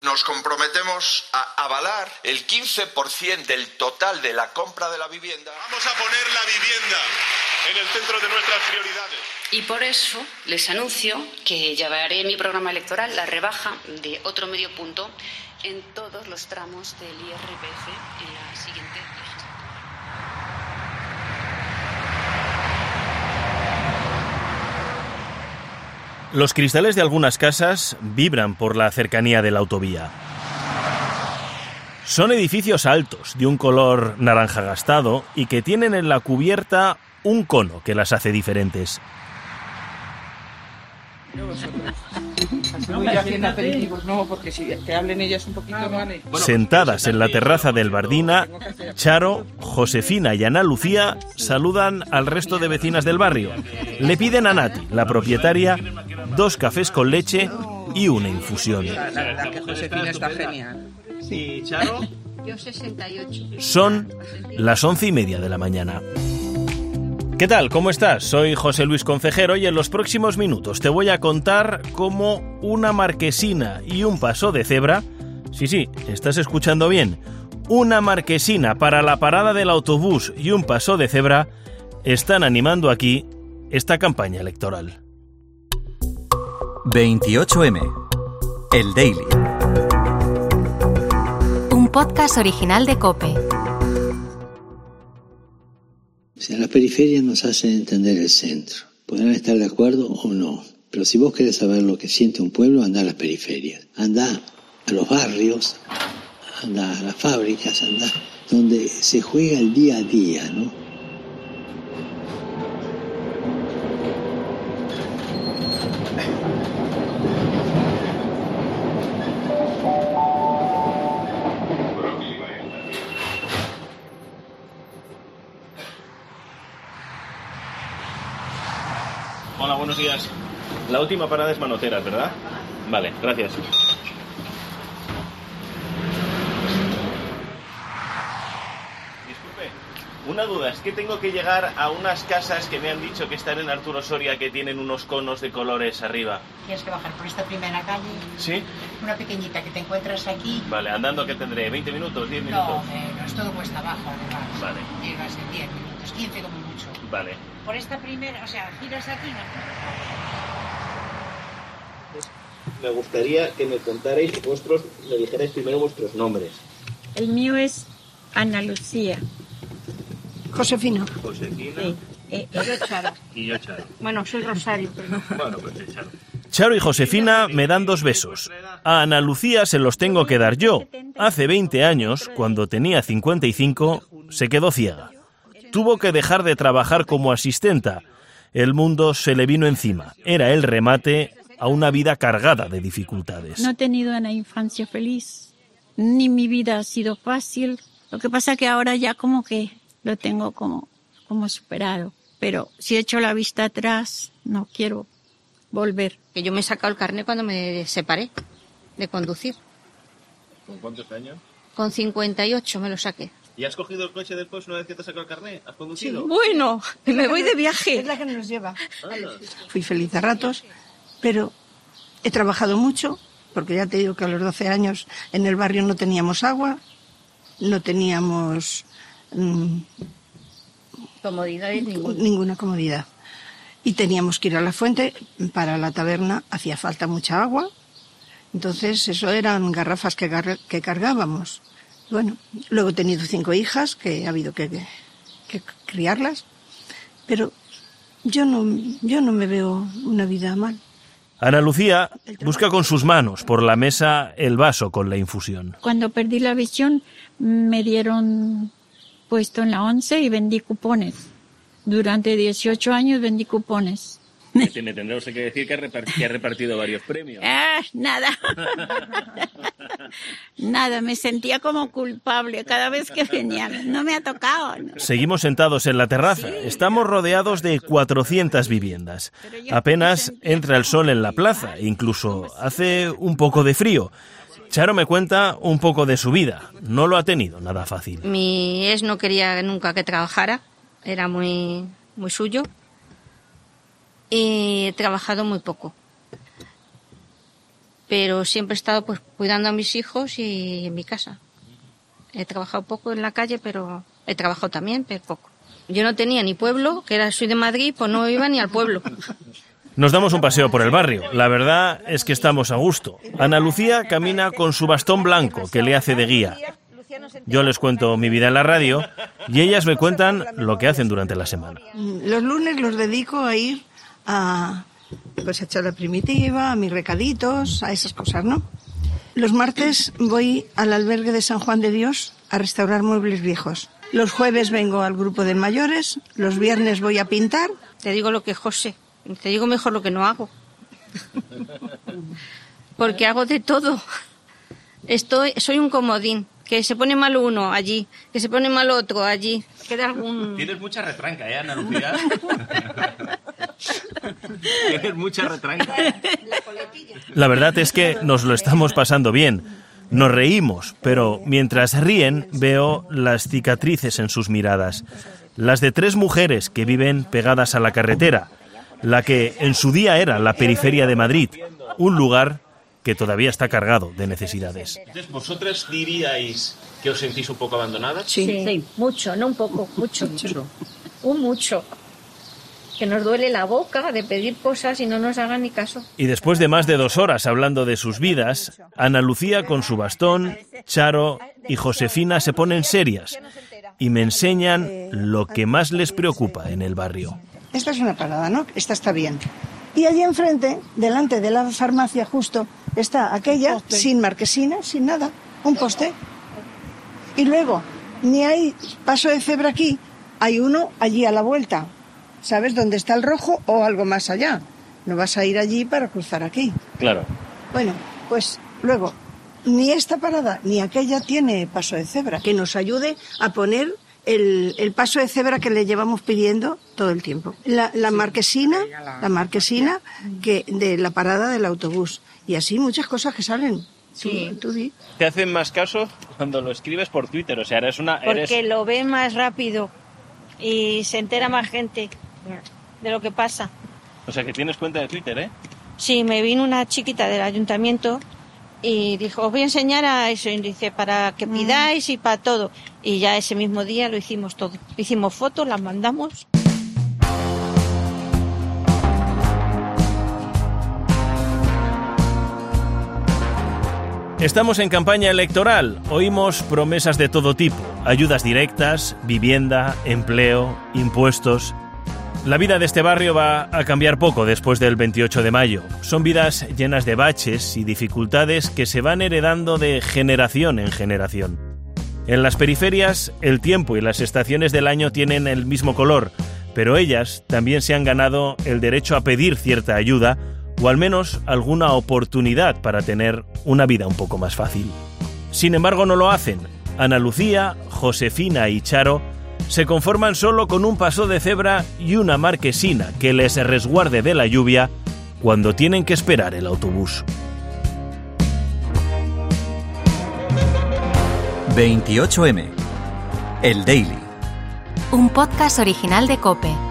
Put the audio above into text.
Nos comprometemos a avalar el 15% del total de la compra de la vivienda. Vamos a poner la vivienda en el centro de nuestras prioridades. Y por eso les anuncio que llevaré en mi programa electoral la rebaja de otro medio punto en todos los tramos del IRPF en la siguiente legislatura. Los cristales de algunas casas vibran por la cercanía de la autovía. Son edificios altos, de un color naranja gastado y que tienen en la cubierta un cono que las hace diferentes. Sentadas en la terraza del Bardina, Charo, Josefina y Ana Lucía saludan al resto de vecinas del barrio. Le piden a Nati, la propietaria, dos cafés con leche y una infusión. La verdad que Josefina está genial. ¿Y Charo? Yo 68. Son las once y media de la mañana. ¿Qué tal? ¿Cómo estás? Soy José Luis Concejero y en los próximos minutos te voy a contar cómo una marquesina y un paso de cebra, sí, sí, estás escuchando bien, una marquesina para la parada del autobús y un paso de cebra están animando aquí esta campaña electoral. 28M. El Daily. Un podcast original de Cope. O sea, las periferias nos hacen entender el centro. Podrán estar de acuerdo o no. Pero si vos querés saber lo que siente un pueblo, anda a las periferias. Anda a los barrios, anda a las fábricas, anda donde se juega el día a día, ¿no? Días. La última parada es Manoteras, ¿verdad? Vale, gracias. Disculpe, una duda, es que tengo que llegar a unas casas que me han dicho que están en Arturo Soria que tienen unos conos de colores arriba. Tienes que bajar por esta primera calle, ¿Sí? una pequeñita que te encuentras aquí. Vale, andando que tendré 20 minutos, 10 minutos. No, menos, todo cuesta abajo además. Vale. Llegas en 10 minutos, 15 como mucho. Vale. Por esta primera, o sea, giras aquí, ¿no? Me gustaría que me contarais vuestros, me dijerais primero vuestros nombres. El mío es Ana Lucía. Josefina. Josefina Eh, yo, Charo. y yo, Charo. Bueno, soy Rosario, pero... Bueno, pues sí, Charo. Charo y Josefina me dan dos besos. A Ana Lucía se los tengo que dar yo. Hace 20 años, cuando tenía 55, se quedó ciega. Tuvo que dejar de trabajar como asistenta. El mundo se le vino encima. Era el remate a una vida cargada de dificultades. No he tenido una infancia feliz, ni mi vida ha sido fácil. Lo que pasa que ahora ya como que lo tengo como, como superado. Pero si echo la vista atrás, no quiero volver. Que yo me he sacado el carnet cuando me separé de conducir. ¿Con cuántos años? Con 58 me lo saqué. ¿Y has cogido el coche después una vez que te has sacado el carnet? ¿Has conducido? Bueno, me voy de viaje. Es la que nos lleva. Fui feliz a ratos, pero he trabajado mucho, porque ya te digo que a los 12 años en el barrio no teníamos agua, no teníamos mm, Comodidades ninguna. ninguna comodidad. Y teníamos que ir a la fuente, para la taberna hacía falta mucha agua, entonces eso eran garrafas que, gar- que cargábamos. Bueno, luego he tenido cinco hijas que ha habido que, que criarlas, pero yo no, yo no me veo una vida mal. Ana Lucía busca con sus manos por la mesa el vaso con la infusión. Cuando perdí la visión, me dieron puesto en la 11 y vendí cupones. Durante 18 años vendí cupones. Me tendrá usted que decir que ha, repartido varios premios. Ah, nada. nada, me sentía como culpable cada vez que venía. No me ha tocado. ¿no? Seguimos sentados en la terraza. Estamos rodeados de 400 viviendas. Apenas entra el sol en la plaza incluso hace un poco de frío. Charo me cuenta un poco de su vida. No lo ha tenido nada fácil. Mi ex no quería nunca que trabajara, era muy, muy suyo. Y he trabajado muy poco. Pero siempre he estado pues cuidando a mis hijos y en mi casa. He trabajado poco en la calle, pero he trabajado también, pero poco. Yo no tenía ni pueblo, que era soy de Madrid, pues no iba ni al pueblo. Nos damos un paseo por el barrio. La verdad es que estamos a gusto. Ana Lucía camina con su bastón blanco que le hace de guía. Yo les cuento mi vida en la radio y ellas me cuentan lo que hacen durante la semana. Los lunes los dedico a ir a pues a echar la primitiva, a mis recaditos, a esas cosas, ¿no? Los martes voy al albergue de San Juan de Dios a restaurar muebles viejos. Los jueves vengo al grupo de mayores, los viernes voy a pintar. Te digo lo que José, te digo mejor lo que no hago. Porque hago de todo. Estoy, soy un comodín. Que se pone mal uno allí, que se pone mal otro allí. Queda algún... Tienes mucha retranca, ¿eh, Ana Lucía? Tienes mucha retranca. La verdad es que nos lo estamos pasando bien. Nos reímos, pero mientras ríen veo las cicatrices en sus miradas. Las de tres mujeres que viven pegadas a la carretera, la que en su día era la periferia de Madrid, un lugar que todavía está cargado de necesidades. Entonces, ¿vosotras diríais que os sentís un poco abandonadas? Sí, mucho, no un poco, mucho. mucho. Un mucho. Que nos duele la boca de pedir cosas y no nos hagan ni caso. Y después de más de dos horas hablando de sus vidas, Ana Lucía con su bastón, Charo y Josefina se ponen serias y me enseñan lo que más les preocupa en el barrio. Esta es una parada, ¿no? Esta está bien. Y allí enfrente, delante de la farmacia justo, está aquella sin marquesina, sin nada, un poste. Y luego, ni hay paso de cebra aquí, hay uno allí a la vuelta. ¿Sabes dónde está el rojo o algo más allá? No vas a ir allí para cruzar aquí. Claro. Bueno, pues luego, ni esta parada ni aquella tiene paso de cebra que nos ayude a poner el, el paso de cebra que le llevamos pidiendo todo el tiempo. La, la marquesina, la marquesina que de la parada del autobús. Y así muchas cosas que salen. Sí. Tú, tú di. Te hacen más caso cuando lo escribes por Twitter, o sea, eres una... Eres... Porque lo ve más rápido y se entera más gente de lo que pasa. O sea, que tienes cuenta de Twitter, ¿eh? Sí, me vino una chiquita del ayuntamiento y dijo, os voy a enseñar a eso, y dice, para que pidáis y para todo. Y ya ese mismo día lo hicimos todo. Hicimos fotos, las mandamos. Estamos en campaña electoral. Oímos promesas de todo tipo. Ayudas directas, vivienda, empleo, impuestos. La vida de este barrio va a cambiar poco después del 28 de mayo. Son vidas llenas de baches y dificultades que se van heredando de generación en generación. En las periferias, el tiempo y las estaciones del año tienen el mismo color, pero ellas también se han ganado el derecho a pedir cierta ayuda o al menos alguna oportunidad para tener una vida un poco más fácil. Sin embargo, no lo hacen. Ana Lucía, Josefina y Charo se conforman solo con un paso de cebra y una marquesina que les resguarde de la lluvia cuando tienen que esperar el autobús. 28M. El Daily. Un podcast original de Cope.